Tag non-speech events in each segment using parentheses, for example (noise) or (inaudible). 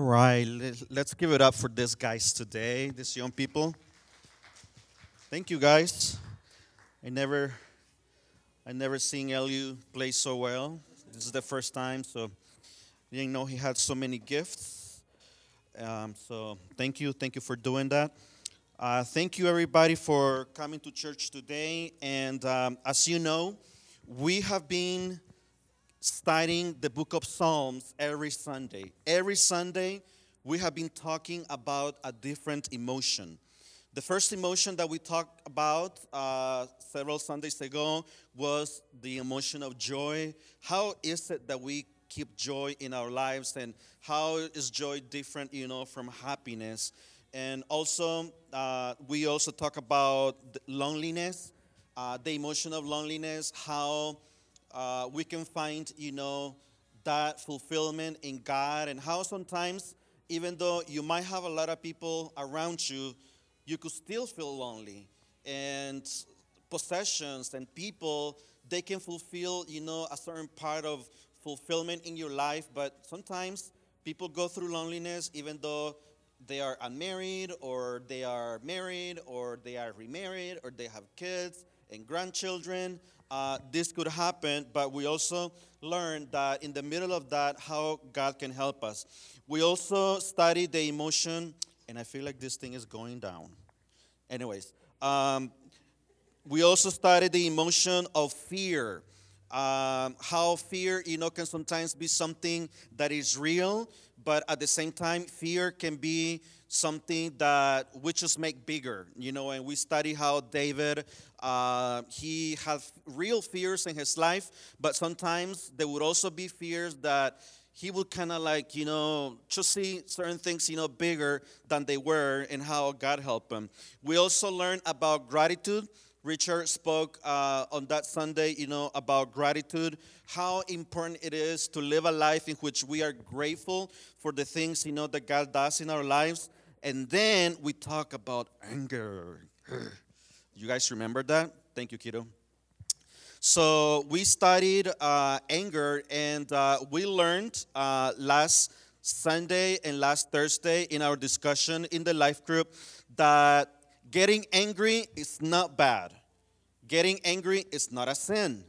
Right, let's give it up for these guys today, these young people. Thank you, guys. I never, I never seen Eliu play so well. This is the first time, so didn't know he had so many gifts. Um, so thank you, thank you for doing that. Uh, thank you, everybody, for coming to church today. And um, as you know, we have been studying the book of Psalms every Sunday. Every Sunday, we have been talking about a different emotion. The first emotion that we talked about uh, several Sundays ago was the emotion of joy. How is it that we keep joy in our lives, and how is joy different, you know, from happiness? And also, uh, we also talk about loneliness, uh, the emotion of loneliness, how uh, we can find, you know, that fulfillment in God, and how sometimes, even though you might have a lot of people around you, you could still feel lonely. And possessions and people, they can fulfill, you know, a certain part of fulfillment in your life, but sometimes people go through loneliness even though they are unmarried or they are married or they are remarried or they have kids and grandchildren uh, this could happen, but we also learned that in the middle of that, how God can help us. We also studied the emotion, and I feel like this thing is going down. Anyways, um, we also studied the emotion of fear. Um, how fear, you know, can sometimes be something that is real, but at the same time, fear can be something that witches make bigger, you know. And we study how David, uh, he had real fears in his life, but sometimes there would also be fears that he would kind of like, you know, just see certain things, you know, bigger than they were, and how God helped him. We also learned about gratitude. Richard spoke uh, on that Sunday, you know, about gratitude, how important it is to live a life in which we are grateful for the things, you know, that God does in our lives. And then we talk about anger. You guys remember that? Thank you, Kiddo. So we studied uh, anger, and uh, we learned uh, last Sunday and last Thursday in our discussion in the life group that getting angry is not bad. Getting angry is not a sin.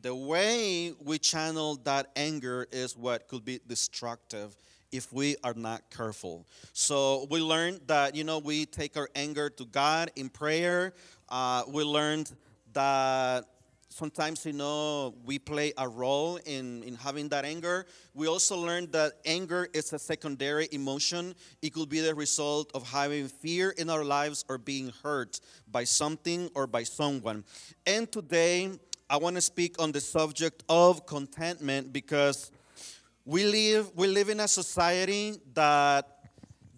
The way we channel that anger is what could be destructive if we are not careful. So we learned that, you know, we take our anger to God in prayer. Uh, we learned that sometimes, you know, we play a role in, in having that anger. We also learned that anger is a secondary emotion. It could be the result of having fear in our lives or being hurt by something or by someone. And today, I want to speak on the subject of contentment because we live, we live in a society that,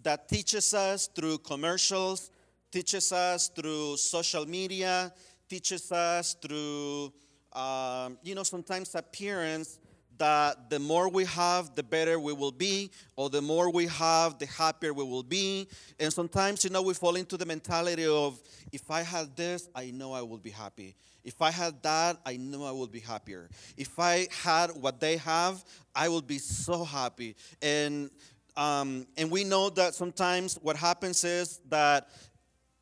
that teaches us through commercials, teaches us through social media, teaches us through, um, you know, sometimes appearance that the more we have, the better we will be, or the more we have, the happier we will be. And sometimes, you know, we fall into the mentality of if I had this, I know I will be happy. If I had that, I know I would be happier. If I had what they have, I would be so happy. And um, and we know that sometimes what happens is that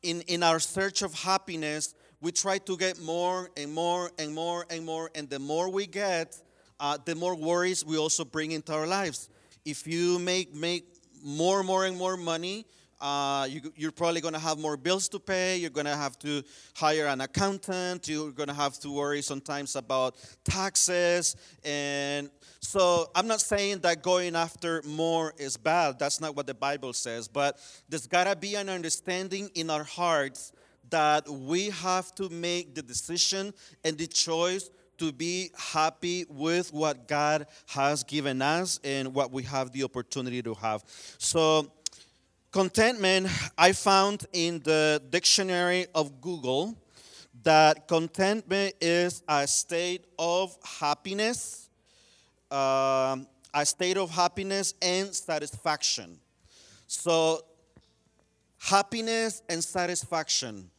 in, in our search of happiness, we try to get more and more and more and more, and the more we get, uh, the more worries we also bring into our lives. If you make make more, and more, and more money, uh, you, are probably going to have more bills to pay. You're going to have to hire an accountant. You're going to have to worry sometimes about taxes. And so I'm not saying that going after more is bad. That's not what the Bible says. But there's got to be an understanding in our hearts that we have to make the decision and the choice to be happy with what God has given us and what we have the opportunity to have. So, contentment, I found in the dictionary of Google that contentment is a state of happiness, uh, a state of happiness and satisfaction. So, happiness and satisfaction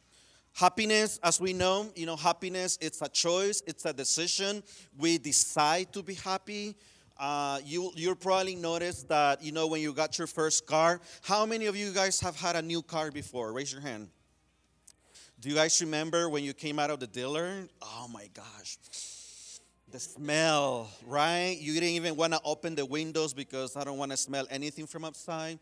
Happiness, as we know, you know, happiness, it's a choice, it's a decision. We decide to be happy. uh, you you probably noticed that you know when you got your first car. How many of you guys have had a new car before? Raise your hand. Do you guys remember when you came out of the dealer? Oh my gosh. The smell, right? You didn't even want to open the windows because I don't want to smell anything from outside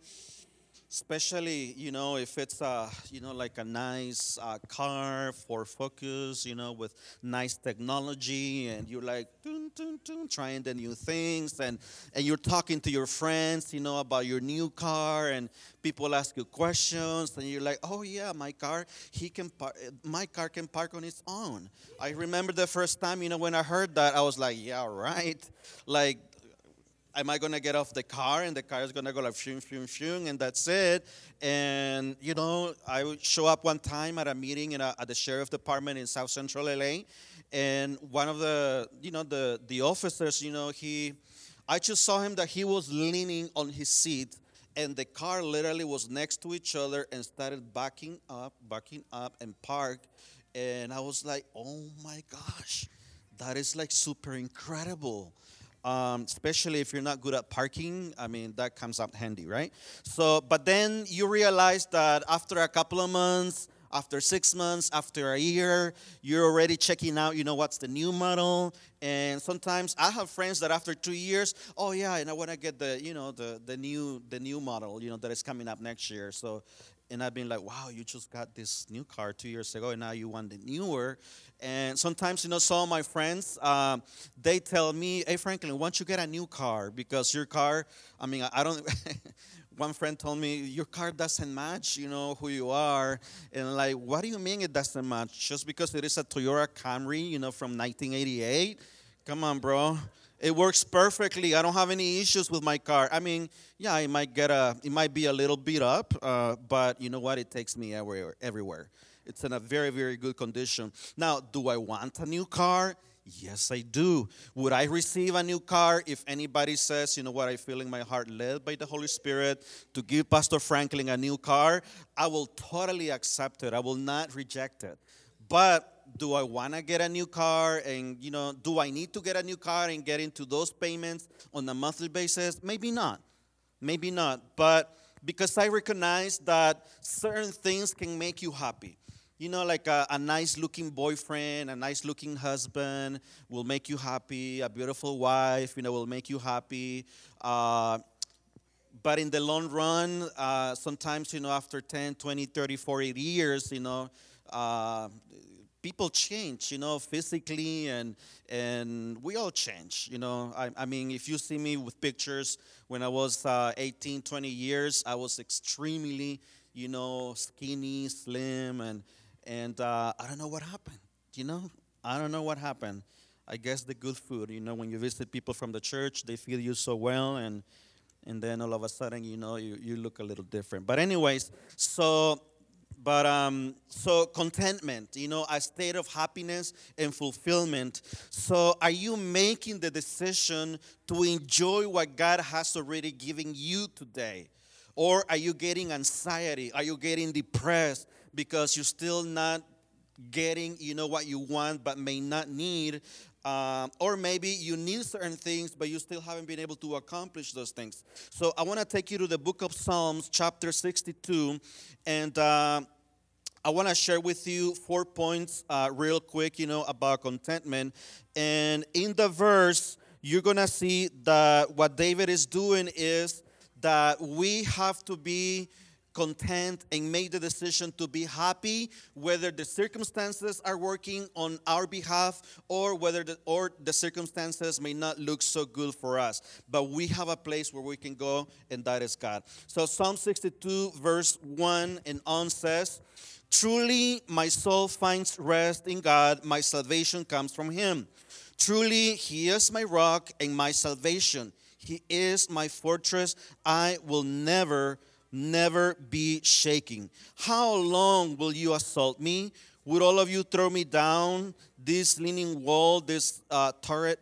especially you know if it's a you know like a nice uh, car for focus you know with nice technology and you're like dun, dun, dun, trying the new things and and you're talking to your friends you know about your new car and people ask you questions and you're like oh yeah my car he can par- my car can park on its own. I remember the first time you know when i heard that i was like yeah right. Like am I going to get off the car and the car is going to go like shung, shung, shung, and that's it. And, you know, I would show up one time at a meeting in a, at the sheriff department in South Central LA. And one of the, you know, the, the officers, you know, he, I just saw him that he was leaning on his seat and the car literally was next to each other and started backing up, backing up and parked. And I was like, oh my gosh, that is like super incredible um, especially if you're not good at parking. I mean, that comes up handy, right? So, but then you realize that after a couple of months, after six months, after a year, you're already checking out, you know, what's the new model. And sometimes I have friends that after two years, oh yeah, and I want to get the, you know, the, the new the new model, you know, that is coming up next year. So and I've been like, wow, you just got this new car two years ago, and now you want the newer. And sometimes, you know, some of my friends, um, they tell me, hey, Franklin, why don't you get a new car? Because your car, I mean, I don't. (laughs) one friend told me your car doesn't match you know who you are and like what do you mean it doesn't match just because it is a toyota camry you know from 1988 come on bro it works perfectly. I don't have any issues with my car. I mean, yeah, it might get a, it might be a little beat up, uh, but you know what? It takes me everywhere. Everywhere. It's in a very, very good condition. Now, do I want a new car? Yes, I do. Would I receive a new car if anybody says, you know what, I feel in my heart led by the Holy Spirit to give Pastor Franklin a new car? I will totally accept it. I will not reject it. But do I want to get a new car? And, you know, do I need to get a new car and get into those payments on a monthly basis? Maybe not. Maybe not. But because I recognize that certain things can make you happy. You know, like a, a nice looking boyfriend, a nice looking husband will make you happy. A beautiful wife, you know, will make you happy. Uh, but in the long run, uh, sometimes, you know, after 10, 20, 30, 40 years, you know, uh, people change, you know, physically, and and we all change, you know. I, I mean, if you see me with pictures when I was uh, 18, 20 years, I was extremely, you know, skinny, slim, and and uh, I don't know what happened. You know, I don't know what happened. I guess the good food, you know, when you visit people from the church, they feel you so well, and and then all of a sudden, you know, you, you look a little different. But anyways, so but um, so contentment, you know, a state of happiness and fulfillment. So, are you making the decision to enjoy what God has already given you today? Or are you getting anxiety? Are you getting depressed because you're still not getting, you know, what you want but may not need? Uh, or maybe you need certain things, but you still haven't been able to accomplish those things. So I want to take you to the book of Psalms, chapter 62, and uh, I want to share with you four points, uh, real quick, you know, about contentment. And in the verse, you're going to see that what David is doing is that we have to be content and make the decision to be happy whether the circumstances are working on our behalf or whether the, or the circumstances may not look so good for us. But we have a place where we can go and that is god. So psalm 62 verse 1 and on says truly my soul finds rest in god my salvation comes from him. Truly he is my rock and my salvation. He is my fortress. I will never never be shaking. How long will you assault me? Would all of you throw me down this leaning wall, this uh,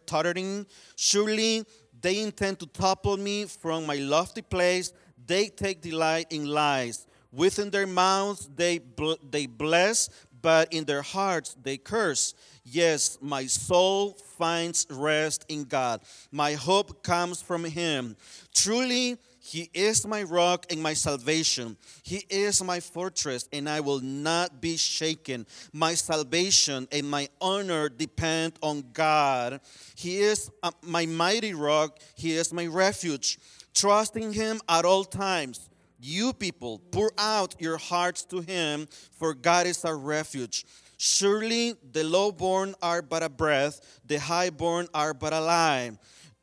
tottering? Surely they intend to topple me from my lofty place. They take delight in lies. Within their mouths they, bl- they bless, but in their hearts they curse. Yes, my soul finds rest in God. My hope comes from Him. Truly, He is my rock and my salvation. He is my fortress, and I will not be shaken. My salvation and my honor depend on God. He is uh, my mighty rock, He is my refuge. Trusting Him at all times. You people, pour out your hearts to him, for God is our refuge. Surely the lowborn are but a breath, the highborn are but a lie.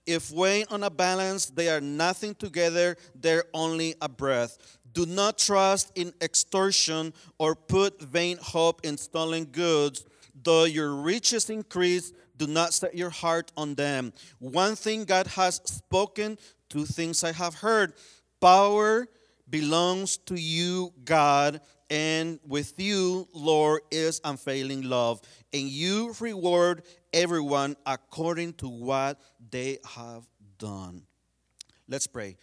If weighed on a balance, they are nothing together, they're only a breath. Do not trust in extortion or put vain hope in stolen goods. Though your riches increase, do not set your heart on them. One thing God has spoken, two things I have heard power belongs to you, God, and with you, Lord, is unfailing love. And you reward everyone according to what they have done. Let's pray.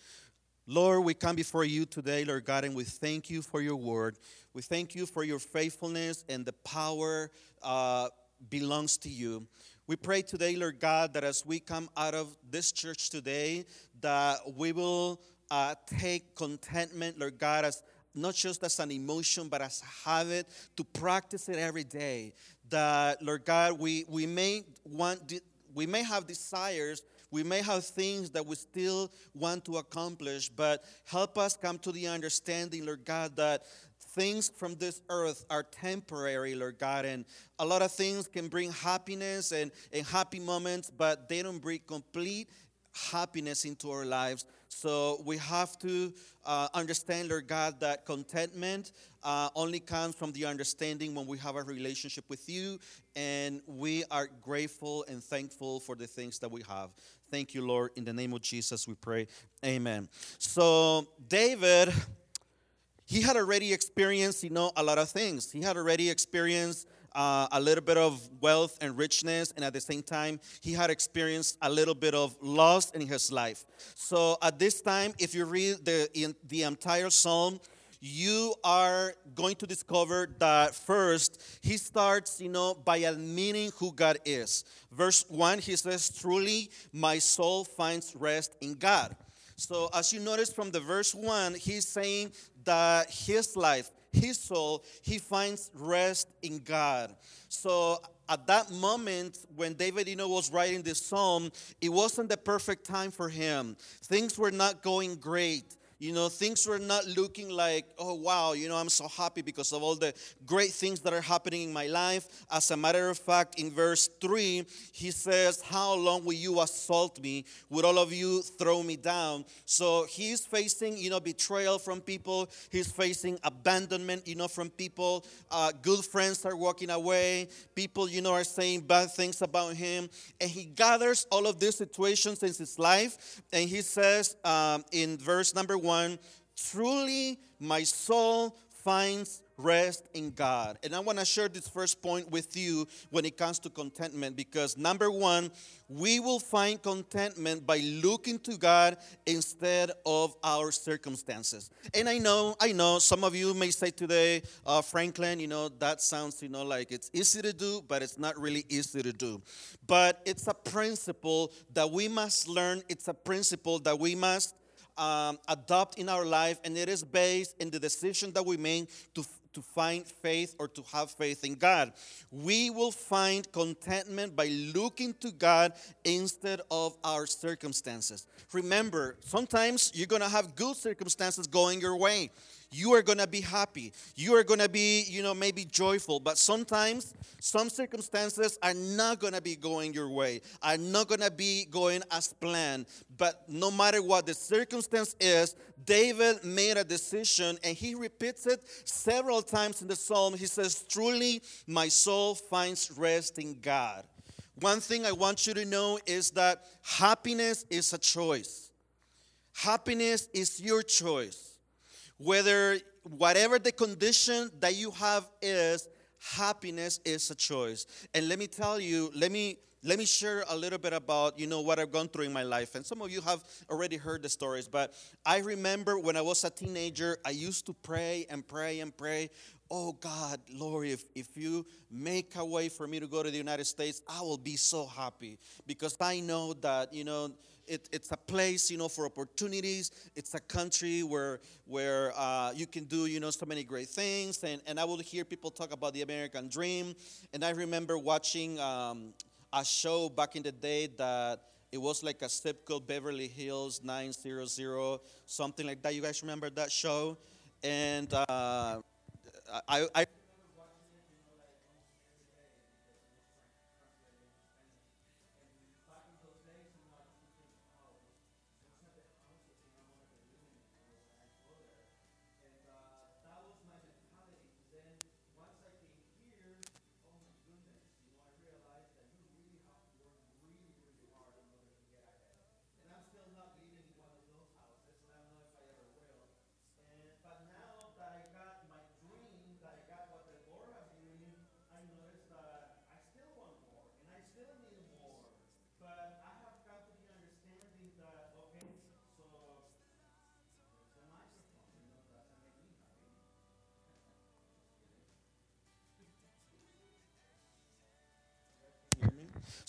Lord, we come before you today, Lord God, and we thank you for your word. We thank you for your faithfulness and the power uh, belongs to you. We pray today, Lord God, that as we come out of this church today, that we will uh, take contentment, Lord God, as not just as an emotion, but as a habit to practice it every day. That, Lord God, we, we may want, we may have desires, we may have things that we still want to accomplish, but help us come to the understanding, Lord God, that things from this earth are temporary, Lord God, and a lot of things can bring happiness and, and happy moments, but they don't bring complete happiness into our lives. So we have to uh, understand, Lord God, that contentment uh, only comes from the understanding when we have a relationship with you, and we are grateful and thankful for the things that we have. Thank you, Lord. In the name of Jesus, we pray. Amen. So, David, he had already experienced, you know, a lot of things. He had already experienced uh, a little bit of wealth and richness, and at the same time, he had experienced a little bit of loss in his life. So at this time, if you read the, in, the entire psalm, you are going to discover that first he starts you know by admitting who god is verse 1 he says truly my soul finds rest in god so as you notice from the verse 1 he's saying that his life his soul, he finds rest in God. So at that moment when David you know, was writing this psalm, it wasn't the perfect time for him. Things were not going great you know, things were not looking like, oh, wow, you know, I'm so happy because of all the great things that are happening in my life. As a matter of fact, in verse 3, he says, How long will you assault me? Would all of you throw me down? So he's facing, you know, betrayal from people. He's facing abandonment, you know, from people. Uh, good friends are walking away. People, you know, are saying bad things about him. And he gathers all of these situations in his life. And he says um, in verse number 1, 1 Truly, my soul finds rest in God. And I want to share this first point with you when it comes to contentment because number one, we will find contentment by looking to God instead of our circumstances. And I know, I know, some of you may say today, uh, Franklin, you know, that sounds, you know, like it's easy to do, but it's not really easy to do. But it's a principle that we must learn, it's a principle that we must um, adopt in our life, and it is based in the decision that we make to, to find faith or to have faith in God. We will find contentment by looking to God instead of our circumstances. Remember, sometimes you're going to have good circumstances going your way you are going to be happy. You are going to be, you know, maybe joyful. But sometimes some circumstances are not going to be going your way, are not going to be going as planned. But no matter what the circumstance is, David made a decision and he repeats it several times in the psalm. He says, Truly, my soul finds rest in God. One thing I want you to know is that happiness is a choice. Happiness is your choice whether whatever the condition that you have is, happiness is a choice. And let me tell you, let me let me share a little bit about you know what I've gone through in my life. And some of you have already heard the stories, but I remember when I was a teenager, I used to pray and pray and pray. Oh God, Lord, if, if you make a way for me to go to the United States, I will be so happy because I know that, you know, it, it's a place, you know, for opportunities. It's a country where where uh, you can do, you know, so many great things. And, and I would hear people talk about the American dream. And I remember watching um, a show back in the day that it was like a zip code Beverly Hills 900, something like that. You guys remember that show? And uh, I, I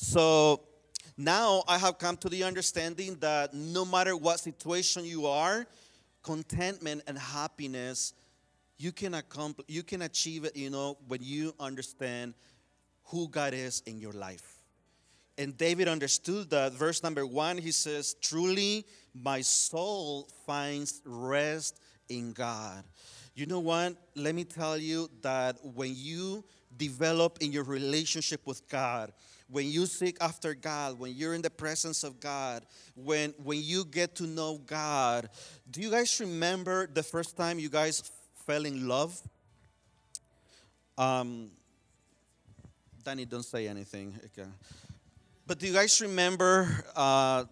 So now I have come to the understanding that no matter what situation you are, contentment and happiness, you can accomplish, you can achieve it, you know, when you understand who God is in your life. And David understood that. Verse number one, he says, Truly my soul finds rest in God. You know what? Let me tell you that when you develop in your relationship with God, when you seek after God, when you're in the presence of God, when when you get to know God, do you guys remember the first time you guys fell in love? Um, Danny, don't say anything. Okay. But do you guys remember uh,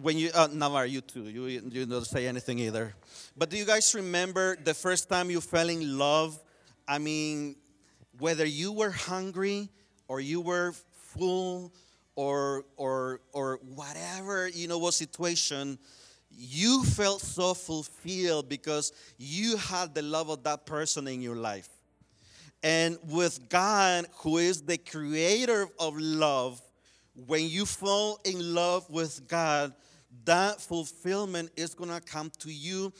when you uh, Navar, you too, you you don't say anything either. But do you guys remember the first time you fell in love? I mean, whether you were hungry or you were full or or or whatever you know what situation you felt so fulfilled because you had the love of that person in your life. And with god who is the creator of love when you fall in love with god that fulfillment is going to come to you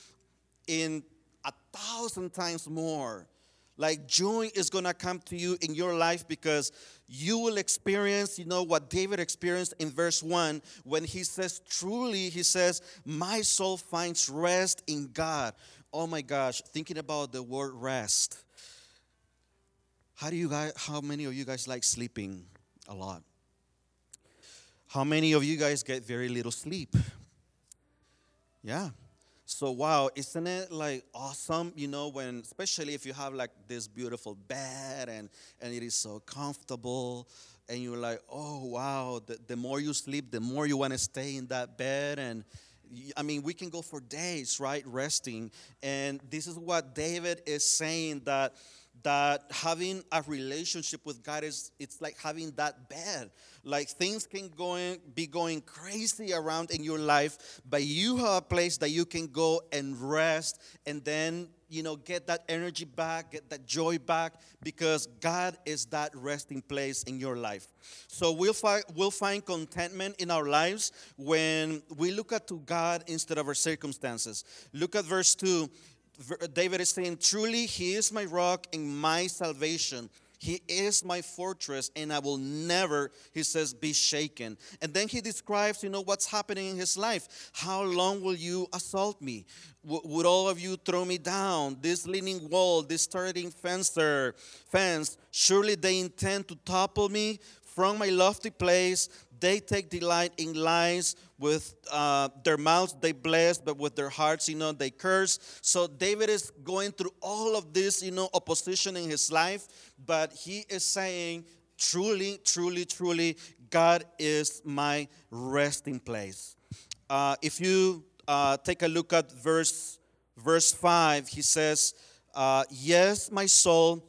in a thousand times more like joy is going to come to you in your life because you will experience, you know, what David experienced in verse 1 when he says, Truly, he says, My soul finds rest in God. Oh my gosh, thinking about the word rest. How do you guys, how many of you guys like sleeping a lot? How many of you guys get very little sleep? Yeah. So wow, isn't it like awesome, you know, when especially if you have like this beautiful bed and and it is so comfortable and you're like, "Oh, wow, the, the more you sleep, the more you want to stay in that bed and I mean, we can go for days, right, resting. And this is what David is saying that that having a relationship with God is it's like having that bed. Like things can going be going crazy around in your life, but you have a place that you can go and rest and then you know get that energy back, get that joy back because God is that resting place in your life. So we'll find we'll find contentment in our lives when we look at to God instead of our circumstances. Look at verse 2 David is saying, Truly, He is my rock and my salvation. He is my fortress, and I will never, he says, be shaken. And then he describes, you know, what's happening in his life. How long will you assault me? W- would all of you throw me down? This leaning wall, this turreting fencer, fence, surely they intend to topple me from my lofty place. They take delight in lies. With uh, their mouths they bless, but with their hearts, you know, they curse. So David is going through all of this, you know, opposition in his life, but he is saying, truly, truly, truly, God is my resting place. Uh, if you uh, take a look at verse verse five, he says, uh, "Yes, my soul,"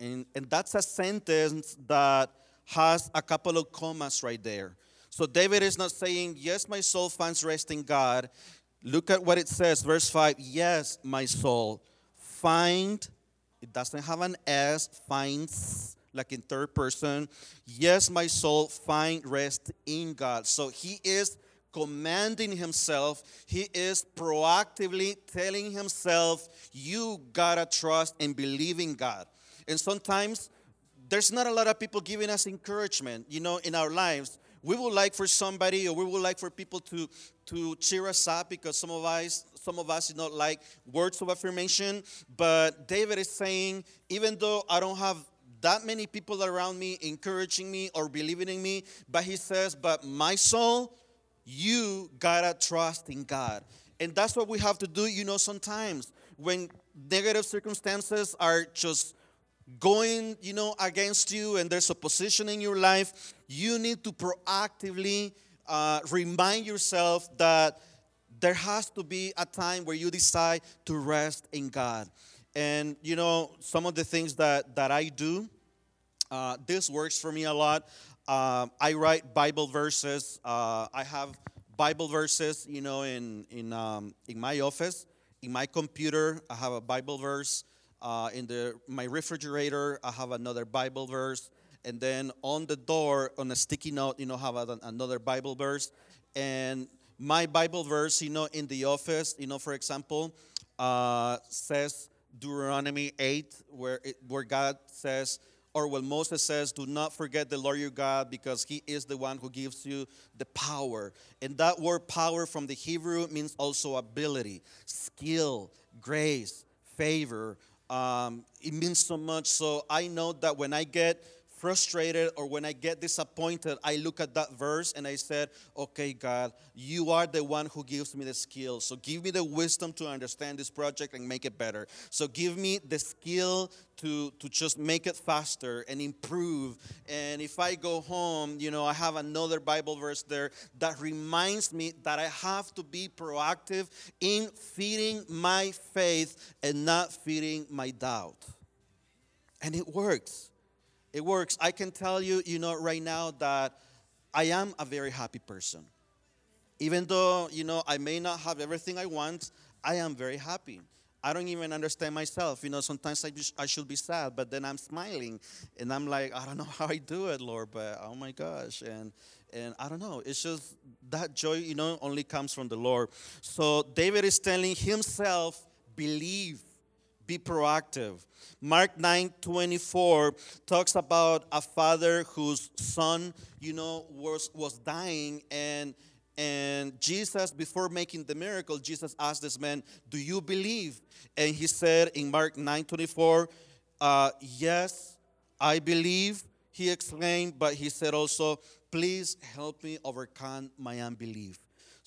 and, and that's a sentence that has a couple of commas right there. So David is not saying, Yes, my soul finds rest in God. Look at what it says, verse 5 Yes, my soul, find, it doesn't have an S, finds, like in third person. Yes, my soul, find rest in God. So he is commanding himself, he is proactively telling himself, You gotta trust and believe in God. And sometimes there's not a lot of people giving us encouragement, you know, in our lives. We would like for somebody or we would like for people to to cheer us up because some of us some of us do not like words of affirmation. But David is saying, even though I don't have that many people around me encouraging me or believing in me, but he says, but my soul, you gotta trust in God. And that's what we have to do, you know, sometimes when negative circumstances are just going, you know, against you and there's opposition in your life, you need to proactively uh, remind yourself that there has to be a time where you decide to rest in God. And you know, some of the things that that I do, uh, this works for me a lot. Uh, I write Bible verses. Uh, I have Bible verses, you know, in in um, in my office, in my computer. I have a Bible verse. Uh, in the my refrigerator, I have another Bible verse, and then on the door, on a sticky note, you know, have a, another Bible verse. And my Bible verse, you know, in the office, you know, for example, uh, says Deuteronomy 8, where, it, where God says, or when Moses says, Do not forget the Lord your God because he is the one who gives you the power. And that word power from the Hebrew means also ability, skill, grace, favor. Um, it means so much. So I know that when I get frustrated or when I get disappointed, I look at that verse and I said, Okay, God, you are the one who gives me the skill. So give me the wisdom to understand this project and make it better. So give me the skill to, to just make it faster and improve. And if I go home, you know, I have another Bible verse there that reminds me that I have to be proactive in feeding my faith and not feeding my doubt. And it works. It works. I can tell you, you know, right now that I am a very happy person. Even though, you know, I may not have everything I want, I am very happy. I don't even understand myself. You know, sometimes I, I should be sad, but then I'm smiling and I'm like, I don't know (laughs) how I do it, Lord, but oh my gosh. And and I don't know, it's just that joy, you know, only comes from the Lord. So David is telling himself, believe be proactive. Mark 9 24 talks about a father whose son, you know, was, was dying and and Jesus, before making the miracle, Jesus asked this man, Do you believe? And he said in Mark 9 24, uh, Yes, I believe, he exclaimed, but he said also, Please help me overcome my unbelief.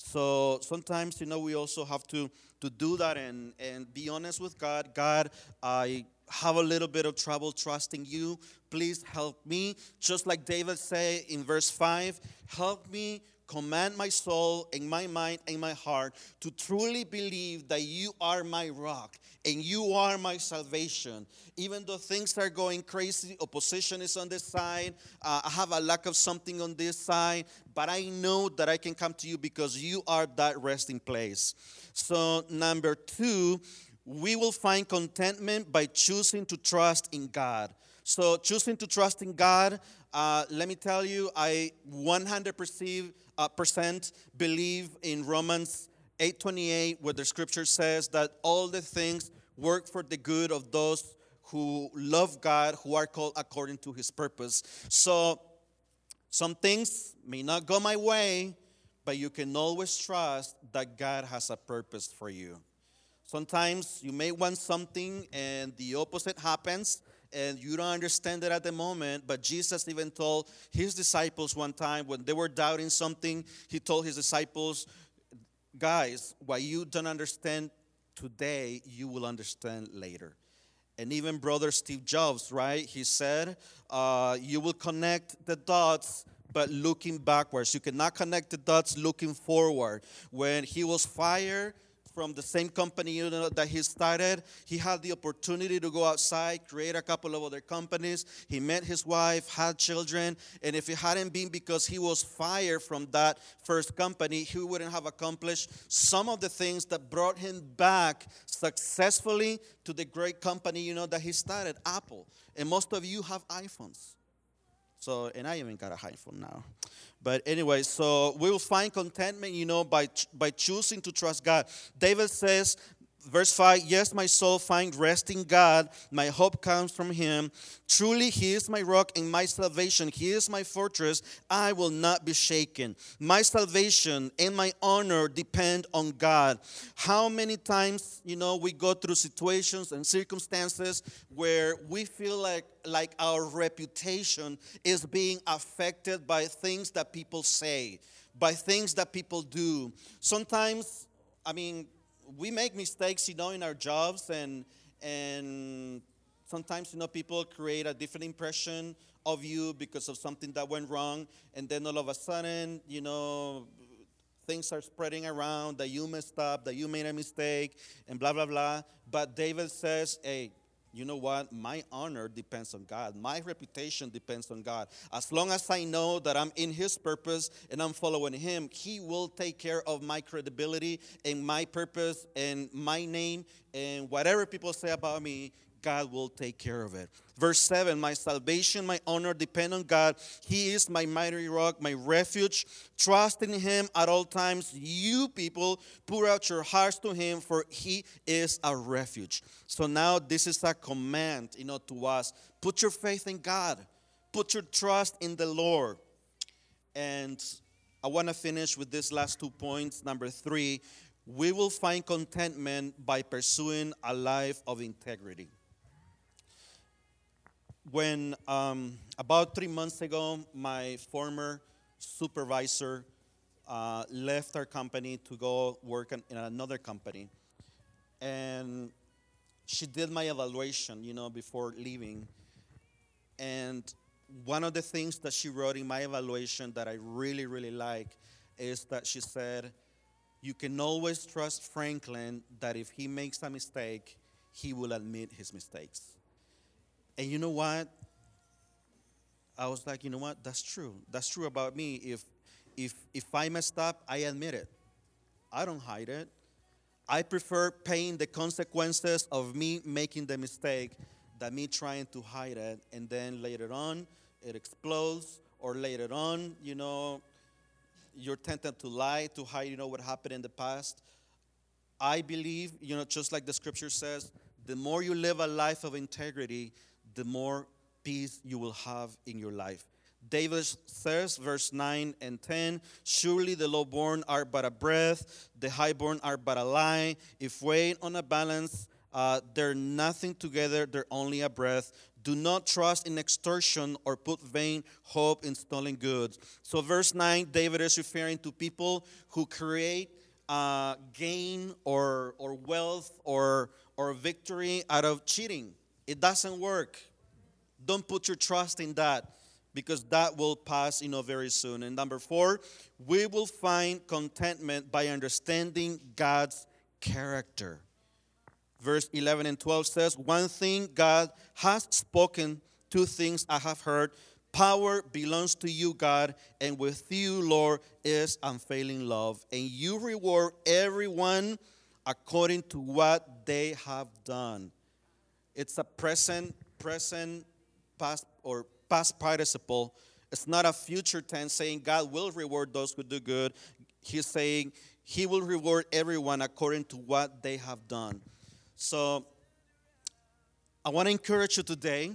So sometimes, you know, we also have to, to do that and, and be honest with God. God, I have a little bit of trouble trusting you. Please help me. Just like David said in verse 5, help me command my soul and my mind and my heart to truly believe that you are my rock and you are my salvation. Even though things are going crazy, opposition is on this side, uh, I have a lack of something on this side, but I know that I can come to you because you are that resting place. So, number two, we will find contentment by choosing to trust in God. So, choosing to trust in God, uh, let me tell you, I 100% uh, percent believe in Romans 8:28, where the scripture says that all the things work for the good of those who love God, who are called according to His purpose. So, some things may not go my way, but you can always trust that God has a purpose for you. Sometimes you may want something and the opposite happens and you don't understand it at the moment. But Jesus even told his disciples one time when they were doubting something, he told his disciples, Guys, what you don't understand today, you will understand later. And even brother Steve Jobs, right? He said, uh, You will connect the dots but looking backwards. You cannot connect the dots looking forward. When he was fired from the same company you know, that he started. He had the opportunity to go outside, create a couple of other companies. He met his wife, had children, and if it hadn't been because he was fired from that first company, he wouldn't have accomplished some of the things that brought him back successfully to the great company you know that he started, Apple. And most of you have iPhones. So, and I even got a iPhone now. But anyway, so we will find contentment, you know, by by choosing to trust God. David says, verse 5 Yes, my soul find rest in God. My hope comes from him. Truly, he is my rock and my salvation. He is my fortress. I will not be shaken. My salvation and my honor depend on God. How many times, you know, we go through situations and circumstances where we feel like like our reputation is being affected by things that people say, by things that people do. Sometimes, I mean, we make mistakes, you know, in our jobs, and and sometimes you know people create a different impression of you because of something that went wrong, and then all of a sudden, you know, things are spreading around that you messed up, that you made a mistake, and blah blah blah. But David says, "Hey, you know what? My honor depends on God. My reputation depends on God. As long as I know that I'm in His purpose and I'm following Him, He will take care of my credibility and my purpose and my name and whatever people say about me, God will take care of it. Verse 7 My salvation, my honor depend on God. He is my mighty rock, my refuge. Trust in Him at all times. You people, pour out your hearts to Him, for He is a refuge. So now this is a command, you know, to us. Put your faith in God, put your trust in the Lord. And I want to finish with these last two points. Number three, we will find contentment by pursuing a life of integrity when um, about three months ago, my former supervisor uh, left our company to go work in, another company. And she did my evaluation, you know, before leaving. And one of the things that she wrote in my evaluation that I really, really like is that she said, You can always trust Franklin that if he makes a mistake, he will admit his mistakes. And you know what? I was like, you know what? That's true. That's true about me. If if if I messed up, I admit it. I don't hide it. I prefer paying the consequences of me making the mistake than me trying to hide it and then later on it explodes or later on, you know, you're tempted to lie to hide, you know, what happened in the past. I believe, you know, just like the scripture says, the more you live a life of integrity, the more peace you will have in your life. David says, verse 9 and 10 Surely the lowborn are but a breath, the highborn are but a lie. If weighed on a balance, uh, they're nothing together, they're only a breath. Do not trust in extortion or put vain hope in stolen goods. So, verse 9, David is referring to people who create uh, gain or, or wealth or, or victory out of cheating. It doesn't work. Don't put your trust in that because that will pass, you know, very soon. And number four, we will find contentment by understanding God's character. Verse 11 and 12 says, One thing God has spoken, two things I have heard. Power belongs to you, God, and with you, Lord, is unfailing love. And you reward everyone according to what they have done. It's a present, present, past, or past participle. It's not a future tense saying God will reward those who do good. He's saying He will reward everyone according to what they have done. So I want to encourage you today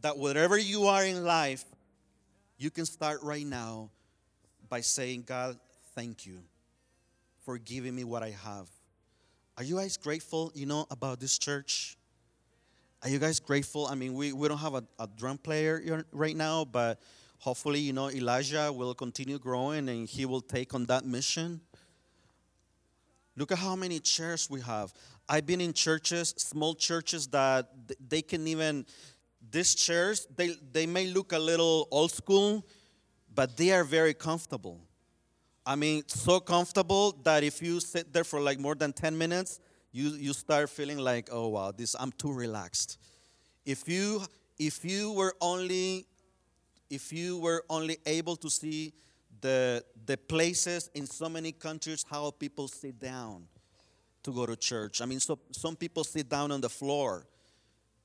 that wherever you are in life, you can start right now by saying, God, thank you for giving me what I have. Are you guys grateful, you know, about this church? Are you guys grateful? I mean, we, we don't have a, a drum player right now, but hopefully, you know, Elijah will continue growing and he will take on that mission. Look at how many chairs we have. I've been in churches, small churches that they can even, these chairs, they, they may look a little old school, but they are very comfortable. I mean, so comfortable that if you sit there for like more than 10 minutes, you, you start feeling like, oh wow, this I'm too relaxed. If you if you were only if you were only able to see the the places in so many countries how people sit down to go to church. I mean, so some people sit down on the floor.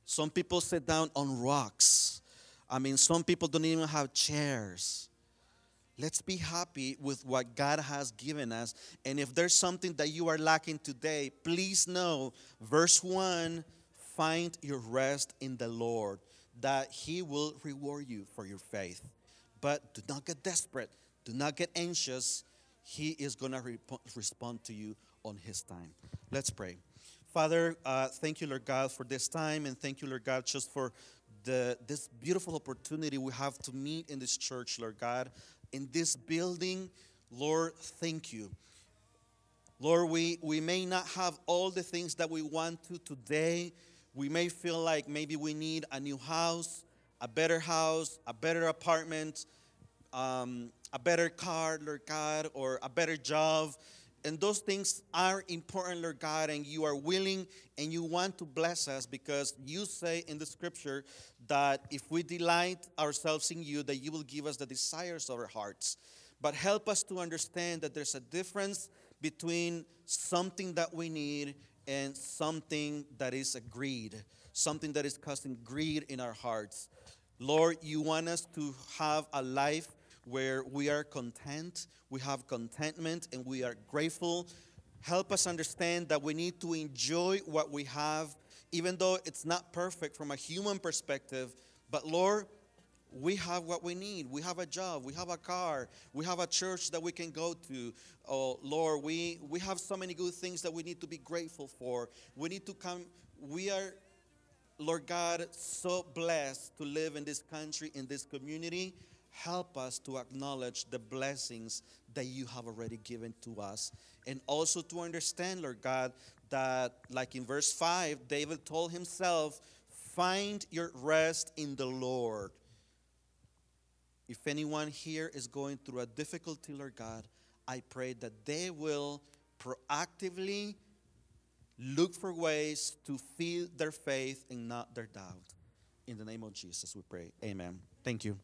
Some people sit down on rocks. I mean, some people don't even have chairs. Let's be happy with what God has given us. And if there's something that you are lacking today, please know, verse 1 find your rest in the Lord, that He will reward you for your faith. But do not get desperate, do not get anxious. He is going to re- respond to you on His time. Let's pray. Father, uh, thank you, Lord God, for this time, and thank you, Lord God, just for the, this beautiful opportunity we have to meet in this church, Lord God in this building. Lord, thank you. Lord, we, we may not have all the things that we want to today. We may feel like maybe we need a new house, a better house, a better apartment, um, a better car, Lord God, or a better job. And those things are important, Lord God, and you are willing and you want to bless us because you say in the scripture that if we delight ourselves in you, that you will give us the desires of our hearts. But help us to understand that there's a difference between something that we need and something that is a greed, something that is causing greed in our hearts. Lord, you want us to have a life where we are content, we have contentment, and we are grateful. Help us understand that we need to enjoy what we have even though it's not perfect from a human perspective. But Lord, we have what we need. We have a job. We have a car. We have a church that we can go to. Oh, Lord, we, we have so many good things that we need to be grateful for. We need to come. We are, Lord God, so blessed to live in this country, in this community. Help us to acknowledge the blessings that you have already given to us. And also to understand, Lord God, that, like in verse 5, David told himself, Find your rest in the Lord. If anyone here is going through a difficulty, Lord God, I pray that they will proactively look for ways to feed their faith and not their doubt. In the name of Jesus, we pray. Amen. Thank you.